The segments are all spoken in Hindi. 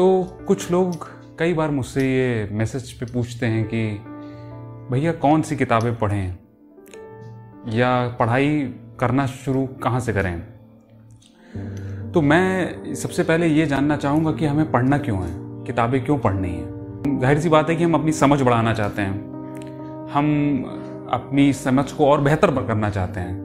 तो कुछ लोग कई बार मुझसे ये मैसेज पे पूछते हैं कि, भैया, कौन सी किताबें पढ़ें? या पढ़ाई करना शुरू कहाँ से करें? तो मैं सबसे पहले ये जानना चाहूँगा कि हमें पढ़ना क्यों है? किताबें क्यों पढ़नी है? ज़ाहिर सी बात है कि हम अपनी समझ बढ़ाना चाहते हैं। हम अपनी समझ को और बेहतर करना चाहते हैं।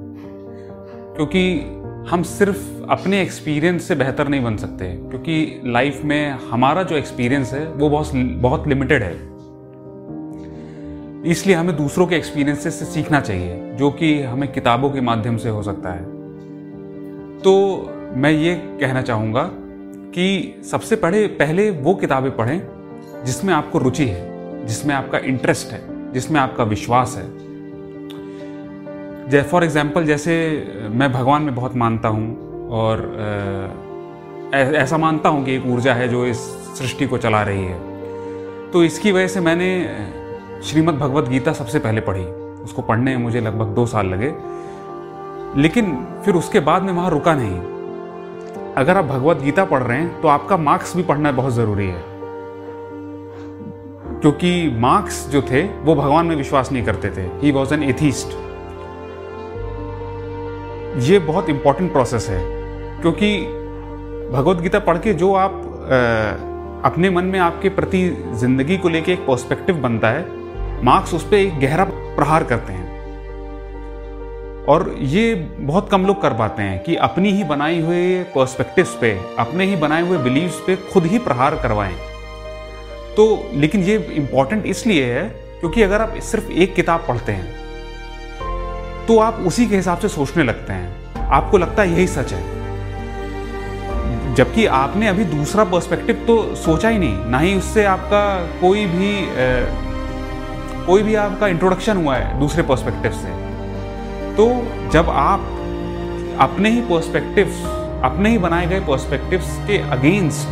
क्योंकि हम सिर्फ़ अपने एक्सपीरियंस से बेहतर नहीं बन सकते, क्योंकि लाइफ में हमारा जो एक्सपीरियंस है, वो बहुत बहुत लिमिटेड है। इसलिए हमें दूसरों के एक्सपीरियंसेस से सीखना चाहिए, जो कि हमें किताबों के माध्यम से हो सकता है। तो मैं ये कहना चाहूँगा कि सबसे पढ़े, पहले वो किताबें पढ़ें जिसमें आपको रुचि है, जिसमें आपका इंटरेस्ट है, जिसमें आपका विश्वास है। जै फॉर एग्ज़ाम्पल जैसे मैं भगवान में बहुत मानता हूँ और ऐसा मानता हूँ कि एक ऊर्जा है जो इस सृष्टि को चला रही है। तो इसकी वजह से मैंने श्रीमद् भगवत गीता सबसे पहले पढ़ी। उसको पढ़ने में मुझे लगभग दो साल लगे। लेकिन फिर उसके बाद में वहाँ रुका नहीं। अगर आप भगवत गीता पढ़ रहे हैं तो आपका मार्क्स भी पढ़ना बहुत ज़रूरी है। क्योंकि मार्क्स जो थे, वो भगवान में विश्वास नहीं करते थे। ही वॉज़ एन एथीस्ट ये बहुत इंपॉर्टेंट प्रोसेस है क्योंकि भगवत गीता पढ़ के जो आप आ, अपने मन में आपके प्रति ज़िंदगी को लेके एक पर्सपेक्टिव बनता है मार्क्स उस पर एक गहरा प्रहार करते हैं। और ये बहुत कम लोग कर पाते हैं कि अपनी ही बनाई हुए पर्सपेक्टिव्स पे अपने ही बनाए हुए बिलीव्स पे खुद ही प्रहार करवाएँ। तो लेकिन ये इंपॉर्टेंट इसलिए है क्योंकि अगर आप सिर्फ़ एक किताब पढ़ते हैं तो आप उसी के हिसाब से सोचने लगते हैं। आपको लगता है यही सच है। जबकि आपने अभी दूसरा पर्सपेक्टिव तो सोचा ही नहीं ना ही उससे आपका कोई भी आ, कोई भी आपका इंट्रोडक्शन हुआ है दूसरे पर्सपेक्टिव से। तो जब आप अपने ही पर्सपेक्टिव्स अपने ही बनाए गए पर्सपेक्टिव्स के अगेंस्ट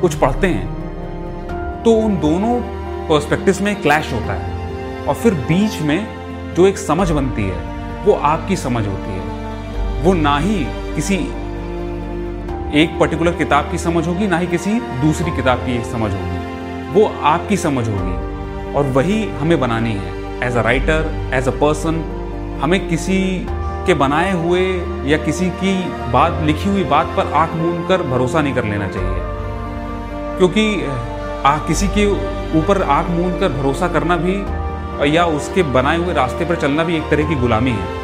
कुछ पढ़ते हैं तो उन दोनों पर्सपेक्टिव्स में क्लैश होता है। और फिर बीच में जो एक समझ बनती है वो आपकी समझ होती है। वो ना ही किसी एक पर्टिकुलर किताब की समझ होगी ना ही किसी दूसरी किताब की समझ होगी। वो आपकी समझ होगी और वही हमें बनानी है। As a writer as a person हमें किसी के बनाए हुए या किसी की बात लिखी हुई बात पर आँख मूंद कर भरोसा नहीं कर लेना चाहिए। क्योंकि आ, किसी के ऊपर आँख मूंद कर भरोसा करना भी या उसके बनाए हुए रास्ते पर चलना भी एक तरह की गुलामी है।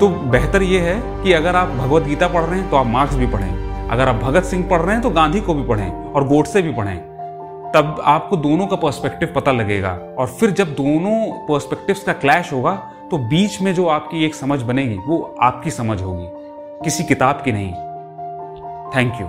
तो बेहतर यह है कि अगर आप भगवत गीता पढ़ रहे हैं तो आप मार्क्स भी पढ़ें। अगर आप भगत सिंह पढ़ रहे हैं तो गांधी को भी पढ़ें और गोडसे भी पढ़ें। तब आपको दोनों का पर्सपेक्टिव पता लगेगा और फिर जब दोनों पर्सपेक्टिव्स का क्लैश होगा तो बीच में जो आपकी एक समझ बनेगी, वो आपकी समझ होगी। किसी किताब की नहीं। Thank you